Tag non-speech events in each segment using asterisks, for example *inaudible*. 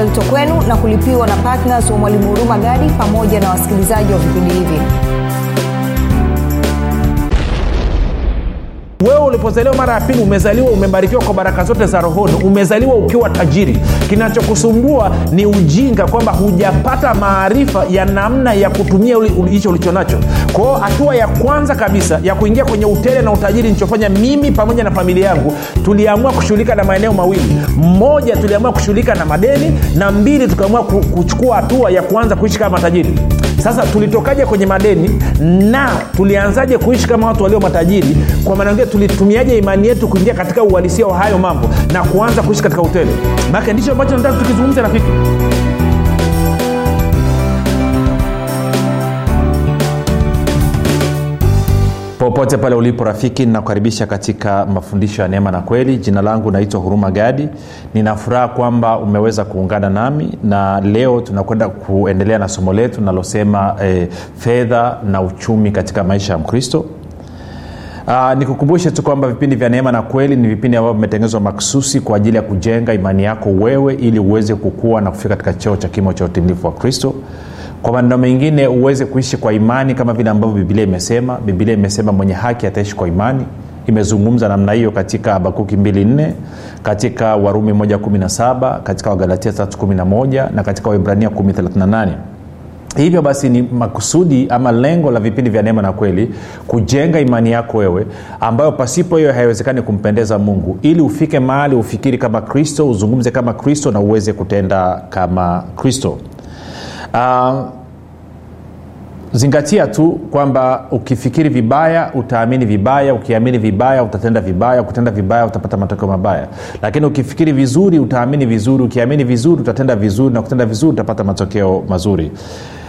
linaletwa kwenu na kulipiwa na ptns wa mwalimu huruma gadi pamoja na wasikilizaji wa vipindi hivi wewe ulipozaliwa mara ya pili umezaliwa umebarikiwa kwa baraka zote za rohoni. Umezaliwa ukiwa tajiri. Kinachokusumbua ni ujinga kwamba hujapata maarifa ya namna ya kutumia hicho ulicho nacho kwao hatua ya kwanza kabisa ya kuingia kwenye utele na utajiri nilichofanya mimi pamoja na familia yangu tuliamua kushughulika na maeneo mawili. Mmoja tuliamua kushughulika na madeni na mbili tukaamua kuchukua hatua ya kuanza kuishi kama matajiri sasa tulitokaje kwenye madeni na tulianzaje kuishi kama watu walio matajiri? Kwa maana ngine tulitumiaje imani yetu kuingia katika uhalisia wa hayo mambo na kuanza kuishi katika utele? Make ndicho ambacho nataka tukizungumza rafiki popote pale ulipo rafiki ninakukaribisha katika mafundisho ya neema na kweli. Jina langu naitwa huruma gadi. Ninafuraha kwamba umeweza kuungana nami na leo tunakwenda kuendelea na somo letu linalosema eh, fedha na uchumi katika maisha ya mkristo. Uh, nikukumbushe tu kwamba vipindi vya neema na kweli ni vipindi ambavyo vimetengenezwa maksusi kwa ajili ya kujenga imani yako wewe ili uweze kukua na kufika katika cheo cha kimo cha utimilifu wa kristo kwa maneno mengine uweze kuishi kwa imani kama vile ambavyo biblia imesema. Biblia imesema mwenye haki ataishi kwa imani. Imezungumza namna hiyo katika habakuki 24 katika warumi 117 katika wagalatia 311 na katika waibrania 138 hivyo basi ni makusudi ama lengo la vipindi vya neema na kweli kujenga imani yako wewe ambayo pasipo hiyo haiwezekani kumpendeza mungu ili ufike mahali ufikiri kama kristo uzungumze kama kristo na uweze kutenda kama kristo uh, zingatia tu kwamba ukifikiri vibaya utaamini vibaya ukiamini vibaya utatenda vibaya ukitenda vibaya utapata matokeo mabaya. Lakini ukifikiri vizuri utaamini vizuri ukiamini vizuri utatenda vizuri na kutenda vizuri utapata matokeo mazuri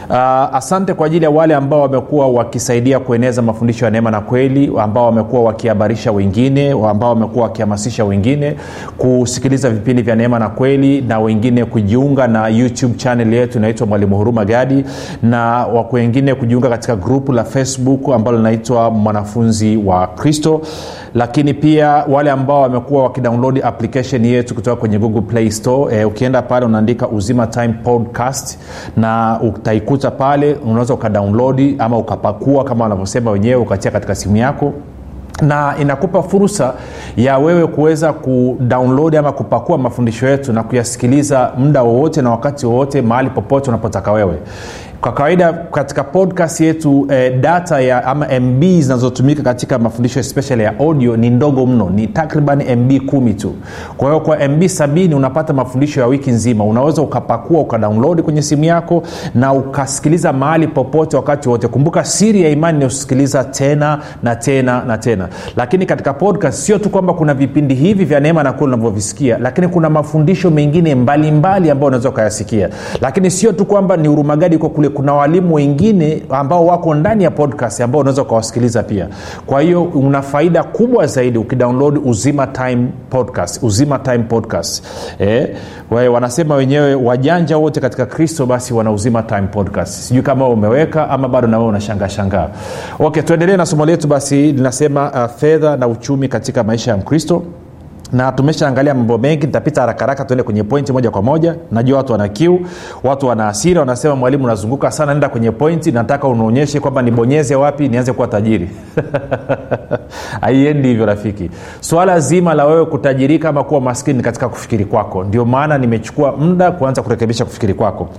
Uh, asante kwa ajili ya wale ambao wamekuwa wakisaidia kueneza mafundisho ya neema na kweli ambao wamekuwa wakihabarisha wengine ambao wamekuwa wakihamasisha wengine kusikiliza vipindi vya neema na kweli na wengine kujiunga na youtube chanel yetu inaitwa mwalimu huruma gadi na wengine kujiunga katika grupu la facebook ambalo linaitwa mwanafunzi wa kristo. Lakini pia wale ambao wamekuwa wakidownload application yetu kutoka kwenye google play store e, ukienda pale unaandika uzima time podcast na utaikuta pale unaweza ukadownload ama ukapakua kama wanavyosema wenyewe ukatia katika simu yako. Na inakupa fursa ya wewe kuweza kudownload ama kupakua mafundisho yetu na kuyasikiliza muda wowote na wakati wowote mahali popote unapotaka wewe kwa kawaida katika podcast yetu eh, data ya ama mb zinazotumika katika mafundisho especially ya audio ni ndogo mno ni takriban mb kumi tu. Kwa hiyo kwa mb sabini unapata mafundisho ya wiki nzima. Unaweza ukapakua ukadownload kwenye simu yako na ukasikiliza mahali popote wakati wote. Kumbuka siri ya imani ni tena na tena na tena. Lakini katika podcast sio tu kwamba kuna vipindi hivi vya neema na kweli unavyovisikia lakini kuna mafundisho mengine mbalimbali ambayo unaweza ukayasikia. Lakini sio tu kwamba ni urumagadi kwa kule kuna walimu wengine ambao wako ndani ya podcast ambao unaweza ukawasikiliza pia. Kwa hiyo una faida kubwa zaidi ukidownload uzima time podcast uzima time podcast. Eh, wanasema wenyewe wajanja wote katika kristo basi wana uzima time podcast. Sijui kama umeweka ama bado nawe unashangaa shangaa okay tuendelee na somo letu basi linasema uh, fedha na uchumi katika maisha ya mkristo na tumeshaangalia mambo mengi nitapita harakaraka tuende kwenye pointi moja kwa moja. Najua watu wana kiu watu wana asira wanasema mwalimu unazunguka sana nenda kwenye pointi nataka unaonyeshe kwamba nibonyeze wapi nianze kuwa tajiri. *laughs* Haiendi hivyo rafiki. Swala zima la wewe kutajirika ama kuwa maskini katika kufikiri kwako. Ndio maana nimechukua muda kuanza kurekebisha kufikiri kwako.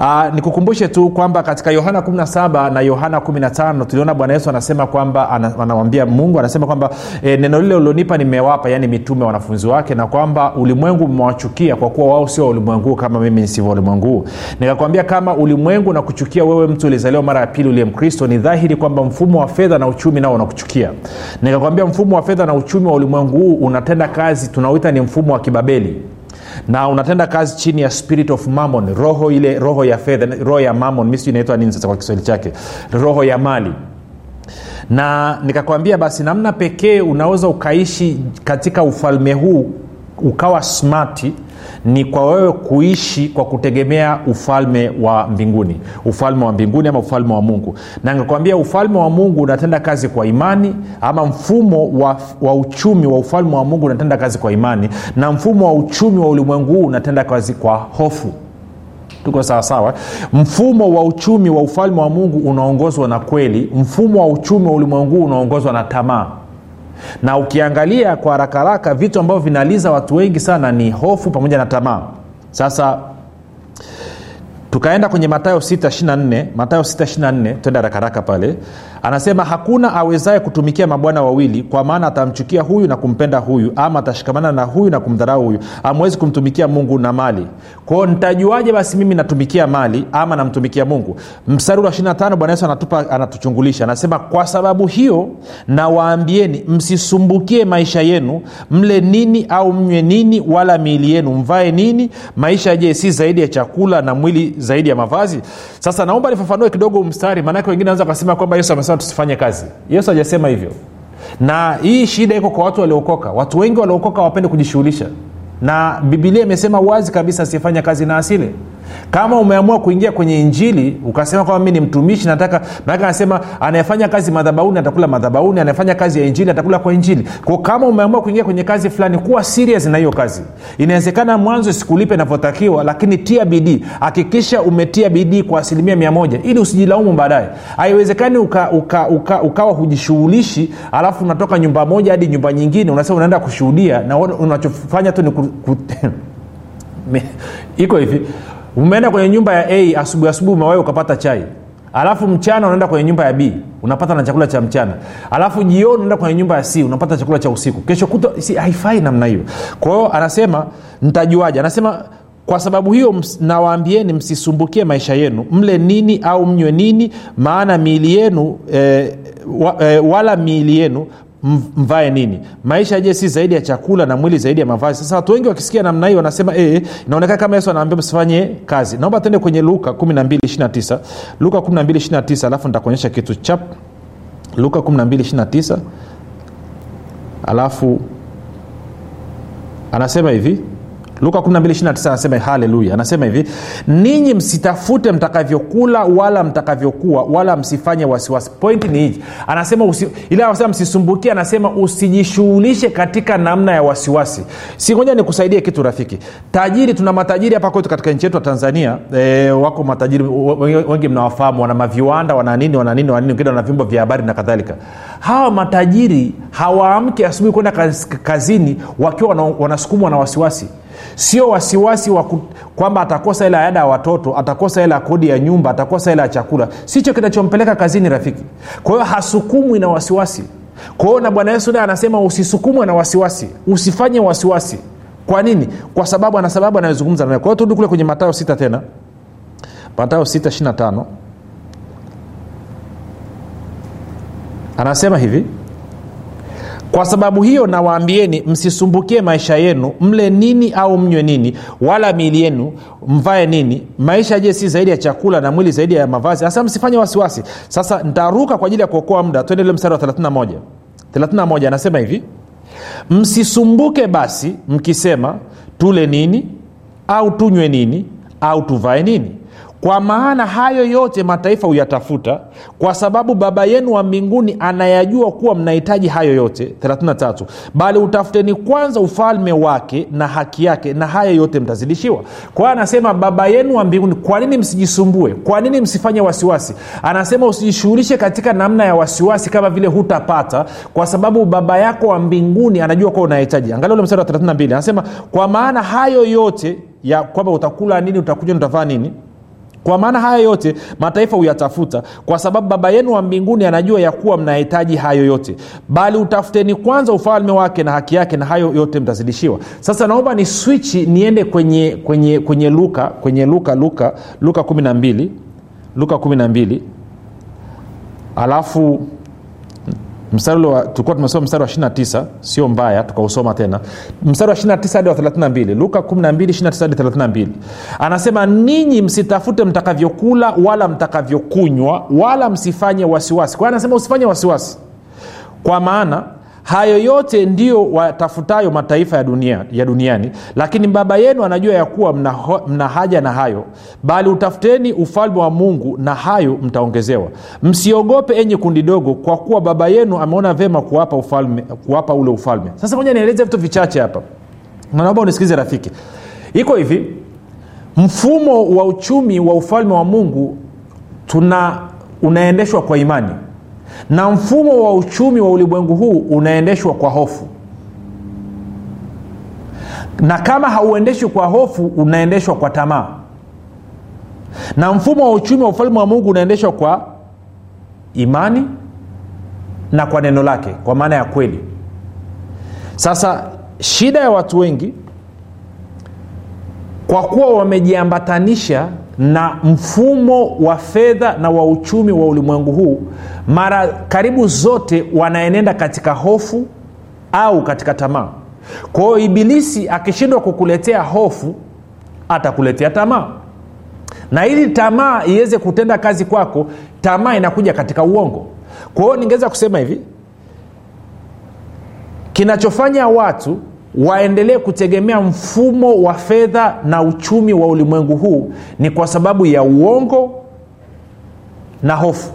Aa, nikukumbushe tu kwamba katika yohana 17 na yohana 15 tuliona bwana yesu anasema kwamba anamwambia mungu anasema kwamba e, neno lile ulionipa nimewapa yani mitume wanafunzi wake na kwamba ulimwengu umewachukia kwa kuwa wao sio ulimwengu kama mimi nisivyo ulimwengu nikakwambia kama ulimwengu na kuchukia wewe mtu ulizaliwa mara ya pili uliye mkristo ni dhahiri kwamba mfumo wa fedha na uchumi nao unakuchukia. Nikakwambia mfumo wa fedha na uchumi wa ulimwengu huu unatenda kazi tunaoita ni mfumo wa kibabeli. Na unatenda kazi chini ya spirit of mammon roho ile roho ya fedha roho ya mammon. Mi inaitwa nini sasa kwa kiswahili chake. Roho ya mali na nikakwambia basi namna pekee unaweza ukaishi katika ufalme huu ukawa smati ni kwa wewe kuishi kwa kutegemea ufalme wa mbinguni. Ufalme wa mbinguni ama ufalme wa mungu. Na nikakwambia ufalme wa mungu unatenda kazi kwa imani ama mfumo wa, wa uchumi wa ufalme wa mungu unatenda kazi kwa imani na mfumo wa uchumi wa ulimwengu huu unatenda kazi kwa hofu tuko sawasawa mfumo wa uchumi wa ufalme wa mungu unaongozwa na kweli. Mfumo wa uchumi wa ulimwengu unaongozwa na tamaa. Na ukiangalia kwa haraka haraka vitu ambavyo vinaliza watu wengi sana ni hofu pamoja na tamaa. Sasa tukaenda kwenye matayo 624 matayo 624 twende harakaraka pale anasema hakuna awezaye kutumikia mabwana wawili kwa maana atamchukia huyu na kumpenda huyu ama atashikamana na huyu na kumdharau huyu. Amwezi kumtumikia mungu na mali. Kwao nitajuaje basi mimi natumikia mali ama namtumikia mungu? Mstari wa 25 bwana yesu anatupa anatuchungulisha. Anasema kwa sababu hiyo nawaambieni msisumbukie maisha yenu mle nini au mnywe nini wala miili yenu mvae nini. Maisha je si zaidi ya chakula na mwili zaidi ya mavazi? Sasa naomba nifafanue kidogo mstari maanake wengine naweza kasema kwamba yesu amesema tusifanye kazi. Yesu hajasema hivyo. Na hii shida iko kwa watu waliokoka. Watu wengi waliokoka wapende kujishughulisha. Na bibilia imesema wazi kabisa asiyefanya kazi na asile kama umeamua kuingia kwenye injili ukasema kwamba mi ni mtumishi nataka maanake anasema anayefanya kazi madhabauni atakula madhabauni anayefanya kazi ya injili atakula kwa injili. Ko kama umeamua kuingia kwenye kazi fulani kuwa serious na hiyo kazi. Inawezekana mwanzo sikulipe inavyotakiwa lakini tia bidii. Hakikisha umetia bidii kwa asilimia mia moja ili usijilaumu baadaye. Haiwezekani uka, uka, uka, ukawa hujishughulishi alafu unatoka nyumba moja hadi nyumba nyingine unasema unaenda kushuhudia na unachofanya tu ni *laughs* iko hivi umeenda kwenye nyumba ya a asubuhi asubuhi umewai ukapata chai. Alafu mchana unaenda kwenye nyumba ya b unapata na chakula cha mchana. Alafu jioni unaenda kwenye nyumba ya c unapata chakula cha usiku. Kesho kuta si haifai namna hiyo. Kwa hiyo anasema ntajuaje anasema kwa sababu hiyo ms, nawaambieni msisumbukie maisha yenu. Mle nini au mnywe nini maana miili yenu e, wa, e, wala miili yenu mvae nini? Maisha je si zaidi ya chakula na mwili zaidi ya mavazi? Sasa watu wengi wakisikia namna hii wanasema e, inaonekana kama yesu anaambia msifanye kazi. Naomba tuende kwenye luka 1229 luka 1229 alafu nitakuonyesha kitu chap luka 1229 alafu anasema hivi luka 1229 anasema haleluya. Anasema hivi ninyi msitafute mtakavyokula wala mtakavyokuwa wala msifanye wasiwasi. Pointi ni hiji anasema usi, ile anasema msisumbukie anasema usijishughulishe katika namna ya wasiwasi. Singoja nikusaidie kitu rafiki. Tajiri tuna matajiri hapa kwetu katika nchi yetu ya tanzania e, wako matajiri wengi mnawafahamu wana maviwanda wana nini wana nini wana nini wengine wana vyombo vya habari na kadhalika. Hawa matajiri hawaamki asubuhi kwenda kazini wakiwa wanasukumwa na wasiwasi sio wasiwasi wa kwamba atakosa hela ya ada ya watoto atakosa hela ya kodi ya nyumba atakosa hela ya chakula. Sicho kinachompeleka kazini rafiki. Kwa hiyo hasukumwi na wasiwasi. Kwa hiyo na bwana yesu naye anasema usisukumwe na wasiwasi. Usifanye wasiwasi. Kwa nini? Kwa sababu ana sababu anayozungumza nayo. Kwa turudi kule kwenye matayo sita tena. Matayo sita ishiri tano. Anasema hivi kwa sababu hiyo nawaambieni msisumbukie maisha yenu mle nini au mnywe nini wala miili yenu mvae nini. Maisha je si zaidi ya chakula na mwili zaidi ya mavazi? Hasa msifanye wasiwasi. Sasa ntaruka kwa ajili ya kuokoa muda. Twendele mstari wa 31 31 anasema hivi msisumbuke basi mkisema tule nini au tunywe nini au tuvae nini kwa maana hayo yote mataifa huyatafuta kwa sababu baba yenu wa mbinguni anayajua kuwa mnahitaji hayo yote. 33 bali utafuteni kwanza ufalme wake na haki yake na haya yote mtazidishiwa. Kwa anasema baba yenu wa mbinguni kwa nini msijisumbue? Kwa nini msifanye wasiwasi? Anasema usijishughulishe katika namna ya wasiwasi kama vile hutapata kwa sababu baba yako wa mbinguni anajua kuwa unahitaji. Angalia ule mstari wa 32 anasema kwa maana hayo yote ya kwamba utakula nini utakuja utavaa nini kwa maana haya yote mataifa huyatafuta kwa sababu baba yenu wa mbinguni anajua ya kuwa mnahitaji hayo yote. Bali utafuteni kwanza ufalme wake na haki yake na hayo yote mtazidishiwa. Sasa naomba ni swichi niende kwenye kwenye kwenye luka kwenye luka luka luka 12 luka 12 alafu mstari tulikuwa tumesoma mstari wa 29 sio mbaya tukausoma tena. Mstari wa 29 hadi wa 32 luka 12 29 hadi 32 anasema ninyi msitafute mtakavyokula wala mtakavyokunywa wala msifanye wasiwasi. Kwa anasema usifanye wasiwasi. Kwa maana hayo yote ndio watafutayo mataifa ya, dunia, ya duniani. Lakini baba yenu anajua ya kuwa mna, mna haja na hayo. Bali utafuteni ufalme wa mungu na hayo mtaongezewa. Msiogope enye kundi dogo kwa kuwa baba yenu ameona vema kuwapa, ufalme, kuwapa ule ufalme. Sasa moja nieleze vitu vichache hapa. Naomba unisikilize rafiki. Iko hivi. Mfumo wa uchumi wa ufalme wa mungu tuna unaendeshwa kwa imani na mfumo wa uchumi wa ulimwengu huu unaendeshwa kwa hofu. Na kama hauendeshwi kwa hofu unaendeshwa kwa tamaa. Na mfumo wa uchumi wa ufalme wa mungu unaendeshwa kwa imani na kwa neno lake kwa maana ya kweli. Sasa shida ya watu wengi kwa kuwa wamejiambatanisha na mfumo wa fedha na wa uchumi wa ulimwengu huu mara karibu zote wanaenenda katika hofu au katika tamaa. Kwa hiyo ibilisi akishindwa kukuletea hofu atakuletea tamaa. Na ili tamaa iweze kutenda kazi kwako tamaa inakuja katika uongo. Kwa hiyo ningeweza kusema hivi kinachofanya watu waendelee kutegemea mfumo wa fedha na uchumi wa ulimwengu huu ni kwa sababu ya uongo na hofu.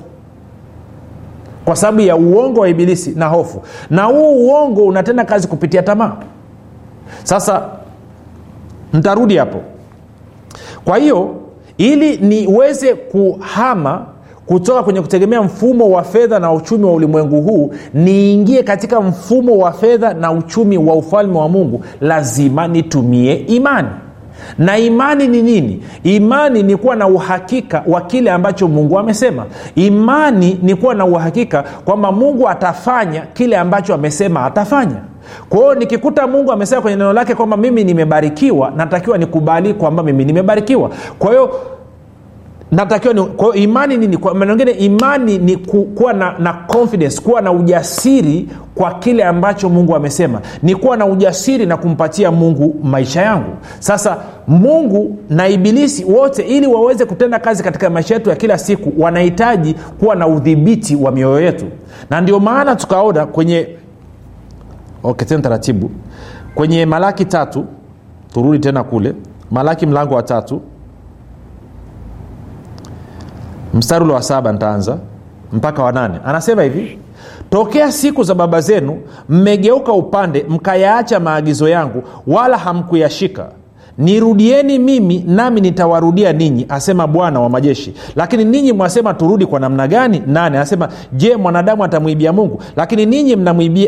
Kwa sababu ya uongo wa ibilisi na hofu. Na huu uongo unatenda kazi kupitia tamaa. Sasa ntarudi hapo. Kwa hiyo ili niweze kuhama kutoka kwenye kutegemea mfumo wa fedha na uchumi wa ulimwengu huu niingie katika mfumo wa fedha na uchumi wa ufalme wa mungu. Lazima nitumie imani. Na imani ni nini? Imani ni kuwa na uhakika wa kile ambacho mungu amesema. Imani ni kuwa na uhakika kwamba mungu atafanya kile ambacho amesema atafanya. Kwa nikikuta mungu amesema kwenye neno lake kwamba mimi nimebarikiwa natakiwa nikubali kwamba mimi nimebarikiwa. Kwa hiyo natakiwa ni, kwa imani nini kwa maana mengine imani ni ku, kuwa na, na confidence kuwa na ujasiri kwa kile ambacho mungu amesema. Ni kuwa na ujasiri na kumpatia mungu maisha yangu. Sasa mungu na ibilisi wote ili waweze kutenda kazi katika maisha yetu ya kila siku wanahitaji kuwa na udhibiti wa mioyo yetu. Na ndio maana tukaona kwenye okay, tena taratibu. Kwenye malaki tatu turudi tena kule. Malaki mlango wa tatu mstari ule wa saba ntaanza mpaka wa nane. Anasema hivi tokea siku za baba zenu mmegeuka upande mkayaacha maagizo yangu wala hamkuyashika nirudieni mimi nami nitawarudia ninyi asema bwana wa majeshi. Lakini ninyi mwasema turudi kwa namna gani? Nane anasema je mwanadamu atamwibia mungu? Lakini ninyi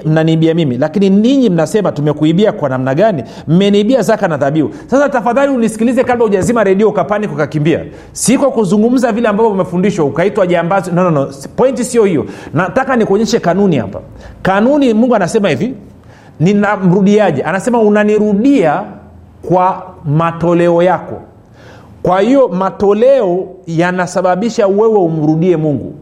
mnaniibia mimi. Lakini ninyi mnasema tumekuibia kwa namna gani? Mmeniibia zaka na dhabihu. Sasa tafadhali unisikilize kabla ujazima redio ukapani kukakimbia. Si kuzungumza vile ambavyo umefundishwa ukaitwa jambazi. No, no, no. pointi sio hiyo. Nataka nikuonyeshe kanuni hapa. Kanuni mungu anasema hivi ninamrudiaje? Anasema unanirudia kwa matoleo yako. Kwa hiyo matoleo yanasababisha wewe umrudie mungu.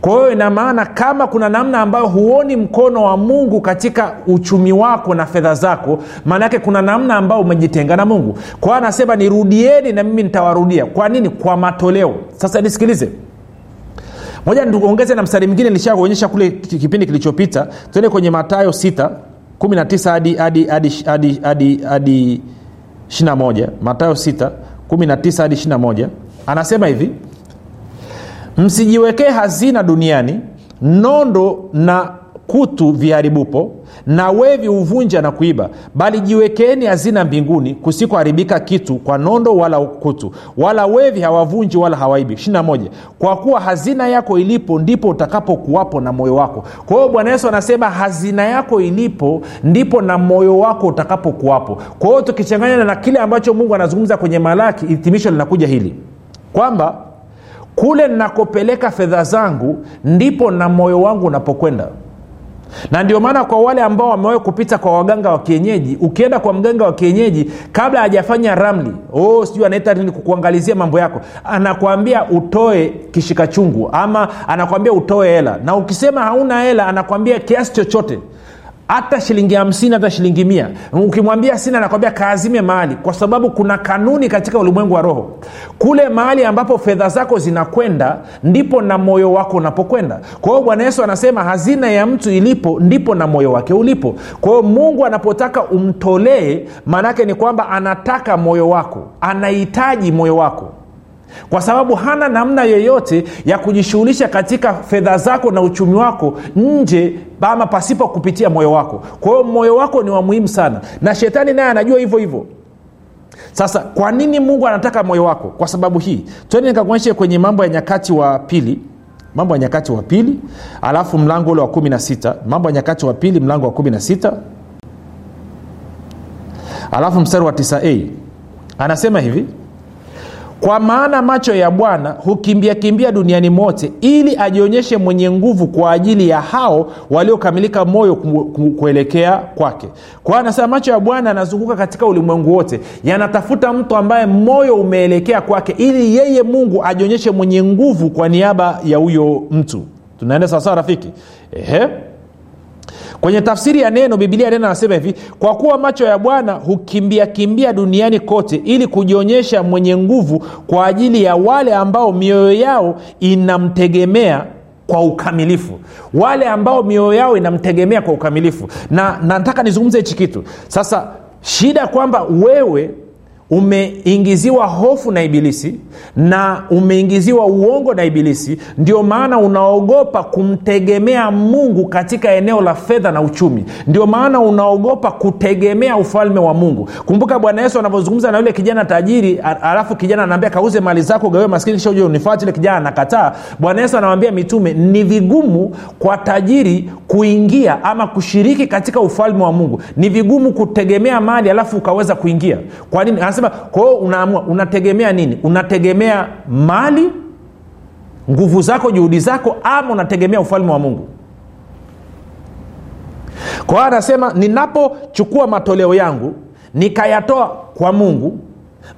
Kwa hiyo ina maana kama kuna namna ambayo huoni mkono wa mungu katika uchumi wako na fedha zako maanaake kuna namna ambayo umejitenga na mungu. Kwa anasema nirudieni na mimi nitawarudia. Kwa nini? Kwa matoleo. Sasa nisikilize. Moja nituongeze na mstari mwingine nishaa kuonyesha kule kipindi kilichopita. Tuende kwenye matayo 6 19 hadi hadi hadi hadi hadi hadi 21 matayo 6 19 hadi 21 anasema hivi msijiwekee hazina duniani nondo na kutu viharibupo na wevi huvunja na kuiba bali jiwekeeni hazina mbinguni kusikoharibika kitu kwa nondo wala kutu wala wevi hawavunji wala hawaibi. 21 kwa kuwa hazina yako ilipo ndipo utakapokuwapo na moyo wako. Kwa hiyo bwana yesu anasema hazina yako ilipo ndipo na moyo wako utakapokuwapo. Kwa hiyo tukichanganya na kile ambacho mungu anazungumza kwenye malaki hitimisho linakuja hili. Kwamba kule nakopeleka fedha zangu ndipo na moyo wangu unapokwenda na ndio maana kwa wale ambao wamewahi kupita kwa waganga wa kienyeji ukienda kwa mganga wa kienyeji kabla hajafanya ramli oh, sijui anaita nini kukuangalizia mambo yako anakwambia utoe kishika chungu ama anakwambia utoe hela. Na ukisema hauna hela anakwambia kiasi chochote hata shilingi hamsini hata shilingi mia. Ukimwambia sina nakwambia kaazime mahali. Kwa sababu kuna kanuni katika ulimwengu wa roho. Kule mahali ambapo fedha zako zinakwenda ndipo na moyo wako unapokwenda. Kwa hiyo bwana yesu anasema hazina ya mtu ilipo ndipo na moyo wake ulipo. Kwa hiyo mungu anapotaka umtolee maanaake ni kwamba anataka moyo wako. Anahitaji moyo wako kwa sababu hana namna yoyote ya kujishughulisha katika fedha zako na uchumi wako nje ama pasipo kupitia moyo wako. Kwa hiyo moyo wako ni wa muhimu sana. Na shetani naye anajua hivyo hivyo. Sasa kwa nini mungu anataka moyo wako? Kwa sababu hii. Twende nikakuonyeshe kwenye mambo ya nyakati wa pili. Mambo ya nyakati wa pili. Alafu mlango ule wa kumi na sita. Mambo ya nyakati wa pili mlango wa kumi na sita. Alafu mstari wa 9a anasema hivi kwa maana macho ya bwana hukimbia kimbia duniani mote ili ajionyeshe mwenye nguvu kwa ajili ya hao waliokamilika moyo ku, ku, kuelekea kwake. Kwa anasema macho ya bwana yanazunguka katika ulimwengu wote yanatafuta mtu ambaye moyo umeelekea kwake ili yeye mungu ajionyeshe mwenye nguvu kwa niaba ya huyo mtu. Tunaenda sawasawa rafiki? Ehe kwenye tafsiri ya neno bibilia neno anasema hivi kwa kuwa macho ya bwana hukimbia kimbia duniani kote ili kujionyesha mwenye nguvu kwa ajili ya wale ambao mioyo yao inamtegemea kwa ukamilifu. Wale ambao mioyo yao inamtegemea kwa ukamilifu. Na nataka nizungumze hichi kitu. Sasa shida kwamba wewe umeingiziwa hofu na ibilisi na umeingiziwa uongo na ibilisi. Ndio maana unaogopa kumtegemea mungu katika eneo la fedha na uchumi. Ndio maana unaogopa kutegemea ufalme wa mungu. Kumbuka bwana yesu anavyozungumza na yule kijana tajiri alafu kijana anaambia kauze mali zako gawe maskini kisha uje unifuate. Yule kijana anakataa. Bwana yesu anawambia mitume ni vigumu kwa tajiri kuingia ama kushiriki katika ufalme wa mungu. Ni vigumu kutegemea mali alafu ukaweza kuingia. Kwa nini? Anasema kwa hiyo unaamua unategemea nini? Unategemea mali nguvu zako juhudi zako ama unategemea ufalme wa mungu? Kwa anasema ninapochukua matoleo yangu nikayatoa kwa mungu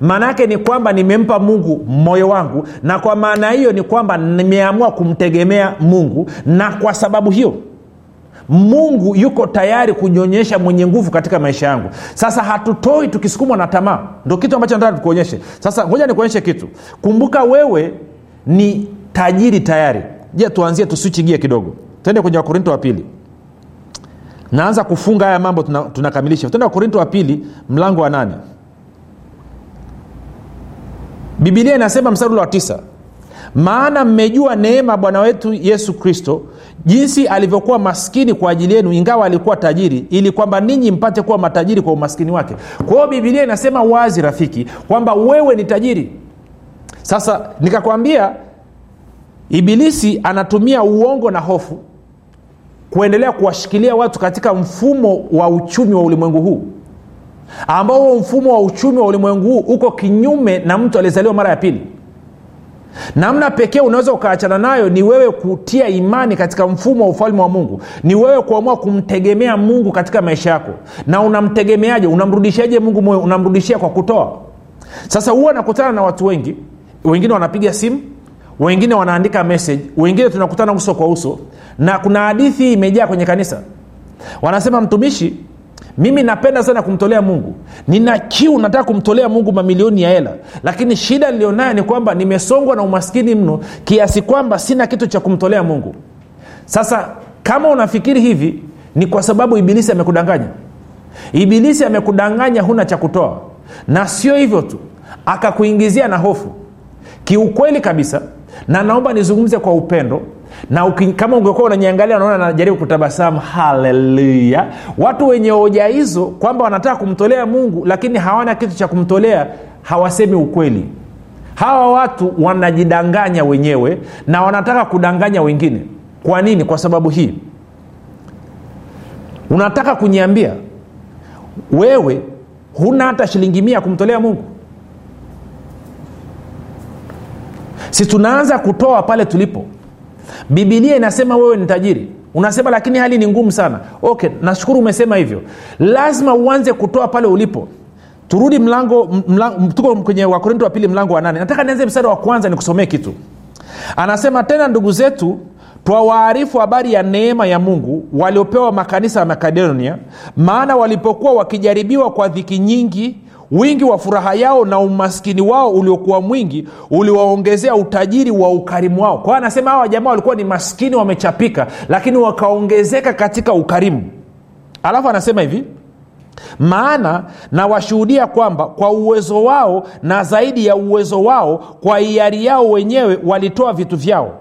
maana yake ni kwamba nimempa mungu moyo wangu na kwa maana hiyo ni kwamba nimeamua kumtegemea mungu na kwa sababu hiyo mungu yuko tayari kunyonyesha mwenye nguvu katika maisha yangu. Sasa hatutoi tukisukumwa na tamaa. Ndo kitu ambacho nataka tukuonyeshe sasa ngoja nikuonyeshe kitu. Kumbuka wewe ni tajiri tayari. Je tuanzie tusichigie kidogo. Twende kwenye wakorinto wa pili. Naanza kufunga haya mambo tunakamilisha. Tuna twende wakorinto wa pili mlango wa nane. Bibilia inasema mstari wa tisa. Maana mmejua neema bwana wetu yesu kristo jinsi alivyokuwa maskini kwa ajili yenu ingawa alikuwa tajiri ili kwamba ninyi mpate kuwa matajiri kwa umaskini wake. Kwa hiyo bibilia inasema wazi rafiki kwamba wewe ni tajiri. Sasa nikakwambia ibilisi anatumia uongo na hofu kuendelea kuwashikilia watu katika mfumo wa uchumi wa ulimwengu huu ambao mfumo wa uchumi wa ulimwengu huu uko kinyume na mtu aliyezaliwa mara ya pili namna pekee unaweza ukaachana nayo ni wewe kutia imani katika mfumo wa ufalme wa mungu. Ni wewe kuamua kumtegemea mungu katika maisha yako. Na unamtegemeaje? Unamrudishaje mungu moyo? Unamrudishia kwa kutoa. Sasa huwa nakutana na watu wengi. Wengine wanapiga simu. Wengine wanaandika message. Wengine tunakutana uso kwa uso. Na kuna hadithi imejaa kwenye kanisa. Wanasema mtumishi mimi napenda sana kumtolea mungu. Nina kiu nataka kumtolea mungu mamilioni ya hela. Lakini shida nilionayo ni kwamba nimesongwa na umaskini mno kiasi kwamba sina kitu cha kumtolea mungu. Sasa kama unafikiri hivi ni kwa sababu ibilisi amekudanganya. Ibilisi amekudanganya huna cha kutoa. Na sio hivyo tu akakuingizia na hofu. Kiukweli kabisa na naomba nizungumze kwa upendo na uki, kama ungekuwa unaniangalia naona najaribu kutabasamu haleluya. Watu wenye hoja hizo kwamba wanataka kumtolea mungu lakini hawana kitu cha kumtolea hawasemi ukweli. Hawa watu wanajidanganya wenyewe na wanataka kudanganya wengine. Kwa nini? Kwa sababu hii. Unataka kuniambia wewe huna hata shilingi mia kumtolea mungu? Si tunaanza kutoa pale tulipo bibilia inasema wewe ni tajiri. Unasema lakini hali ni ngumu sana. Okay nashukuru umesema hivyo. Lazima uanze kutoa pale ulipo. Turudi mlango, tuko kwenye wakorinto wa pili mlango wa nane. Nataka nianze mstari wa kwanza nikusomee kitu. Anasema tena ndugu zetu twawaarifu habari ya neema ya mungu waliopewa makanisa ya makedonia maana walipokuwa wakijaribiwa kwa dhiki nyingi wingi wa furaha yao na umaskini wao uliokuwa mwingi uliwaongezea utajiri wa ukarimu wao. Kwa hiyo anasema hawa jamaa walikuwa ni maskini wamechapika lakini wakaongezeka katika ukarimu. Alafu anasema hivi maana nawashuhudia kwamba kwa uwezo wao na zaidi ya uwezo wao kwa hiari yao wenyewe walitoa vitu vyao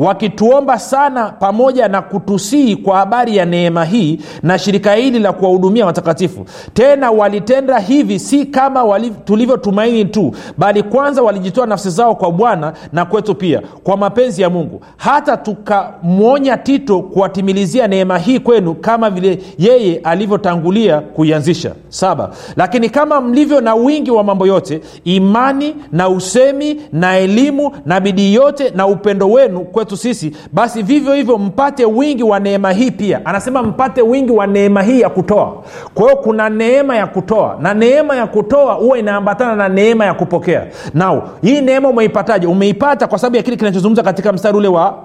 wakituomba sana pamoja na kutusii kwa habari ya neema hii na shirika hili la kuwahudumia watakatifu. Tena walitenda hivi si kama tulivyotumaini tu bali kwanza walijitoa nafsi zao kwa bwana na kwetu pia kwa mapenzi ya mungu. Hata tukamwonya tito kuwatimilizia neema hii kwenu kama vile yeye alivyotangulia kuianzisha. Saba. Lakini kama mlivyo na wingi wa mambo yote imani na usemi na elimu na bidii yote na upendo wenu kwetu sisi basi vivyo hivyo mpate wingi wa neema hii pia. Anasema mpate wingi wa neema hii ya kutoa. Kwa hiyo kuna neema ya kutoa na neema ya kutoa huwa inaambatana na neema ya kupokea. Nao hii neema umeipataje? Umeipata kwa sababu ya kile kinachozungumza katika mstari ule wa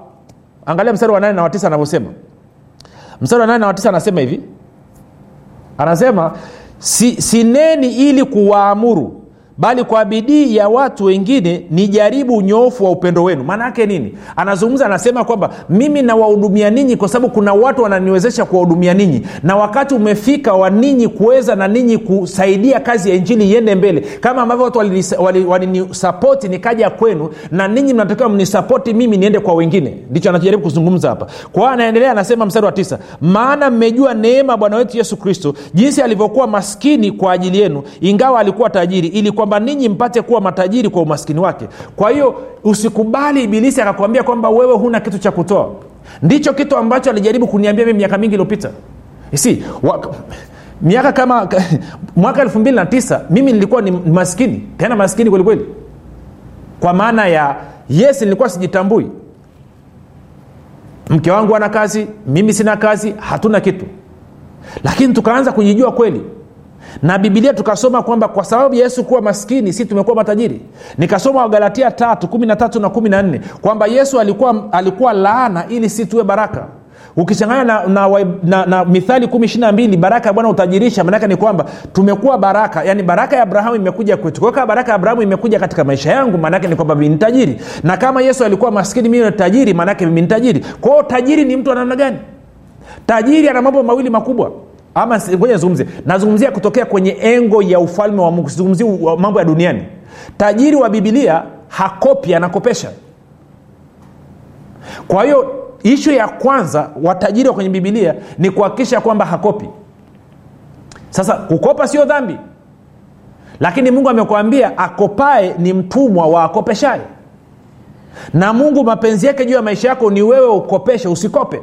angalia mstari wa nane na watisa anavyosema. Mstari wa nane na watisa anasema hivi. Anasema si, sineni ili kuwaamuru bali kwa bidii ya watu wengine ni jaribu unyoofu wa upendo wenu. Maana yake nini? Anazungumza anasema kwamba mimi nawahudumia ninyi kwa sababu kuna watu wananiwezesha kuwahudumia ninyi. Na wakati umefika wa ninyi kuweza na ninyi kusaidia kazi ya injili iende mbele kama ambavyo watu walinisapoti wali, wali nikaja kwenu na ninyi mnatakiwa mnisapoti mimi niende kwa wengine. Ndicho anachojaribu kuzungumza hapa. Kwa anaendelea anasema mstari wa tisa maana mmejua neema bwana wetu yesu kristo jinsi alivyokuwa maskini kwa ajili yenu ingawa alikuwa tajiri ili kwamba ninyi mpate kuwa matajiri kwa umaskini wake. Kwa hiyo usikubali ibilisi akakwambia kwamba wewe huna kitu cha kutoa. Ndicho kitu ambacho alijaribu kuniambia mimi miaka mingi iliyopita. Si miaka kama *laughs* mwaka elfu mbili na tisa mimi nilikuwa ni maskini. Tena maskini kwelikweli kwa maana ya yes nilikuwa sijitambui. Mke wangu ana kazi mimi sina kazi hatuna kitu. Lakini tukaanza kujijua kweli na bibilia tukasoma kwamba kwa sababu yesu kuwa maskini si tumekuwa matajiri. Nikasoma wagalatia tatu kumi na tatu na kumi na nne kwamba yesu alikuwa, alikuwa laana ili si tuwe baraka. Ukichanganya na, na, na, na mithali kumi ishiri na mbili baraka ya bwana utajirisha maanake ni kwamba tumekuwa baraka. Yani baraka ya abrahamu imekuja kwetu. Kwa baraka ya abrahamu imekuja katika maisha yangu maanake ni kwamba mimi ni tajiri. Na kama yesu alikuwa maskini mimi tajiri maanake mimi ni tajiri. Kwao tajiri ni mtu wa namna gani? Tajiri ana mambo mawili makubwa ama ngoja nizungumzie. Nazungumzia kutokea kwenye engo ya ufalme wa mungu. Sizungumzii mambo ya duniani. Tajiri wa bibilia hakopi anakopesha. Kwa hiyo ishu ya kwanza watajiri wa kwenye bibilia ni kuhakikisha kwamba hakopi. Sasa kukopa sio dhambi. Lakini mungu amekwambia akopae ni mtumwa wa akopeshaye. Na mungu mapenzi yake juu ya maisha yako ni wewe ukopeshe usikope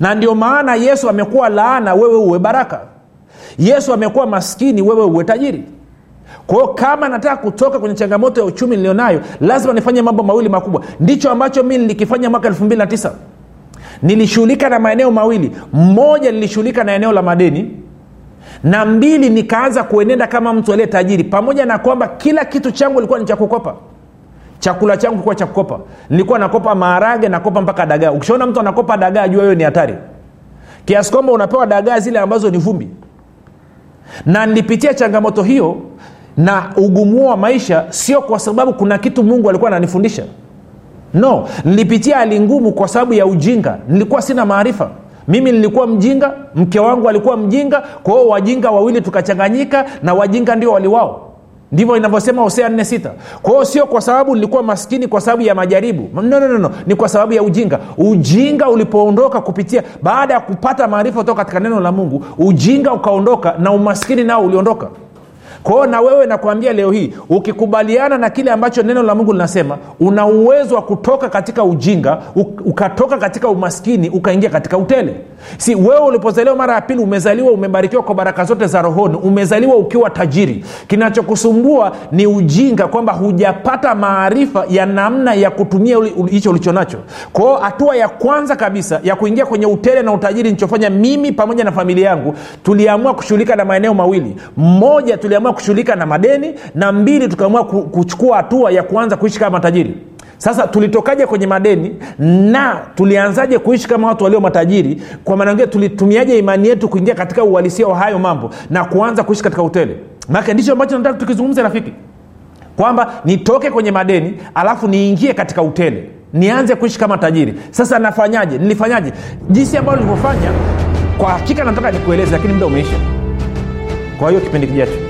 na ndio maana yesu amekuwa laana wewe uwe baraka. Yesu amekuwa maskini wewe uwe tajiri. Kwa kama nataka kutoka kwenye changamoto ya uchumi nilionayo lazima nifanye mambo mawili makubwa. Ndicho ambacho mi nilikifanya mwaka 29 nilishughulika na maeneo mawili. Mmoja nilishughulika na eneo la madeni. Na mbili nikaanza kuenenda kama mtu aliye tajiri. Pamoja na kwamba kila kitu changu ilikuwa ni cha kukopa chakula changu kilikuwa cha kukopa. Nilikuwa nakopa maharage nakopa mpaka dagaa. Ukishaona mtu anakopa dagaa jua hiyo ni hatari. Kiasi kwamba unapewa dagaa zile ambazo ni vumbi. Na nilipitia changamoto hiyo na ugumu wa maisha sio kwa sababu kuna kitu mungu alikuwa ananifundisha. No nilipitia hali ngumu kwa sababu ya ujinga. Nilikuwa sina maarifa. Mimi nilikuwa mjinga mke wangu alikuwa mjinga kwa hiyo wajinga wawili tukachanganyika na wajinga ndio waliwao ndivyo inavyosema hosea 46 kwa hiyo sio kwa sababu nilikuwa maskini kwa sababu ya majaribu. No, no, no, ni kwa sababu ya ujinga. Ujinga ulipoondoka kupitia baada ya kupata maarifa kutoka katika neno la mungu ujinga ukaondoka na umaskini nao uliondoka kwa hiyo na wewe nakwambia leo hii ukikubaliana na kile ambacho neno la mungu linasema una uwezo wa kutoka katika ujinga ukatoka katika umaskini ukaingia katika utele. Si wewe ulipozaliwa mara ya pili umezaliwa umebarikiwa kwa baraka zote za rohoni umezaliwa ukiwa tajiri. Kinachokusumbua ni ujinga kwamba hujapata maarifa ya namna ya kutumia hicho ulicho nacho kwao hatua ya kwanza kabisa ya kuingia kwenye utele na utajiri nilichofanya mimi pamoja na familia yangu tuliamua kushughulika na maeneo mawili. Mmoja tuliamua kushughulika na madeni na mbili tukaamua kuchukua hatua ya kuanza kuishi kama matajiri. Sasa tulitokaje kwenye madeni na tulianzaje kuishi kama watu walio matajiri? Kwa maana ngine tulitumiaje imani yetu kuingia katika uhalisia wa hayo mambo na kuanza kuishi katika hoteli maake ndicho ambacho nataka tukizungumza rafiki. Kwamba nitoke kwenye madeni alafu niingie katika utele. Nianze kuishi kama tajiri. Sasa nafanyaje? Nilifanyaje? Jinsi ambayo nilivyofanya kwa hakika nataka nikueleze lakini muda umeisha. Kwa hiyo kipindi kijacho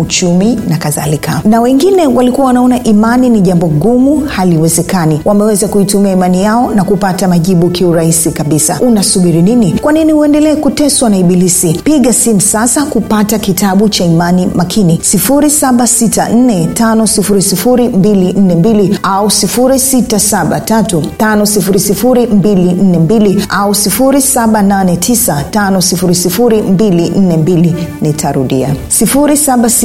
uchumi na kadhalika. Na wengine walikuwa wanaona imani ni jambo gumu haliwezekani. Wameweza kuitumia imani yao na kupata majibu kiurahisi kabisa. Unasubiri nini? Kwa nini uendelee kuteswa na ibilisi? Piga simu sasa kupata kitabu cha imani makini. 7645242 au 6735242 au 7895242 nitarudia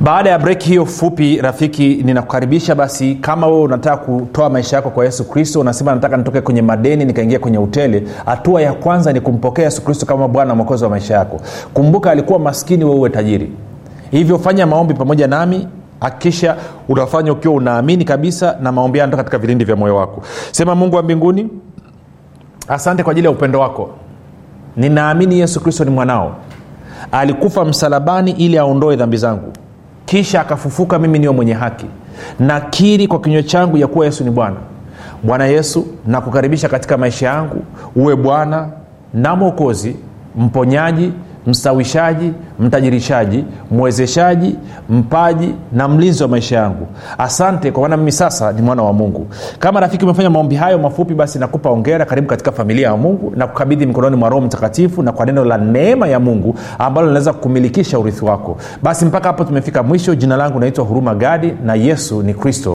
baada ya breki hiyo fupi rafiki ninakukaribisha basi kama wewe unataka kutoa maisha yako kwa yesu kristo unasema nataka nitoke kwenye madeni nikaingia kwenye utele hatua ya kwanza ni kumpokea yesu kristo kama bwana mwokozi wa maisha yako. Kumbuka alikuwa maskini wewe tajiri. Hivyo fanya maombi pamoja nami hakikisha unafanya ukiwa unaamini kabisa na maombi yanatoka katika vilindi vya moyo wako. Sema mungu wa mbinguni asante kwa ajili ya upendo wako. Ninaamini yesu kristo ni mwanao. Alikufa msalabani ili aondoe dhambi zangu kisha akafufuka mimi niwe mwenye haki. Nakiri kwa kinywa changu ya kuwa yesu ni bwana. Bwana yesu nakukaribisha katika maisha yangu. Uwe bwana na mwokozi mponyaji mstawishaji mtajirishaji mwezeshaji mpaji na mlinzi wa maisha yangu. Asante kwa maana mimi sasa ni mwana wa mungu. Kama rafiki umefanya maombi hayo mafupi basi nakupa ongera karibu katika familia ya mungu na kukabidhi mikononi mwa roho mtakatifu na kwa neno la neema ya mungu ambalo linaweza kumilikisha urithi wako. Basi mpaka hapo tumefika mwisho. Jina langu naitwa huruma gadi na yesu ni kristo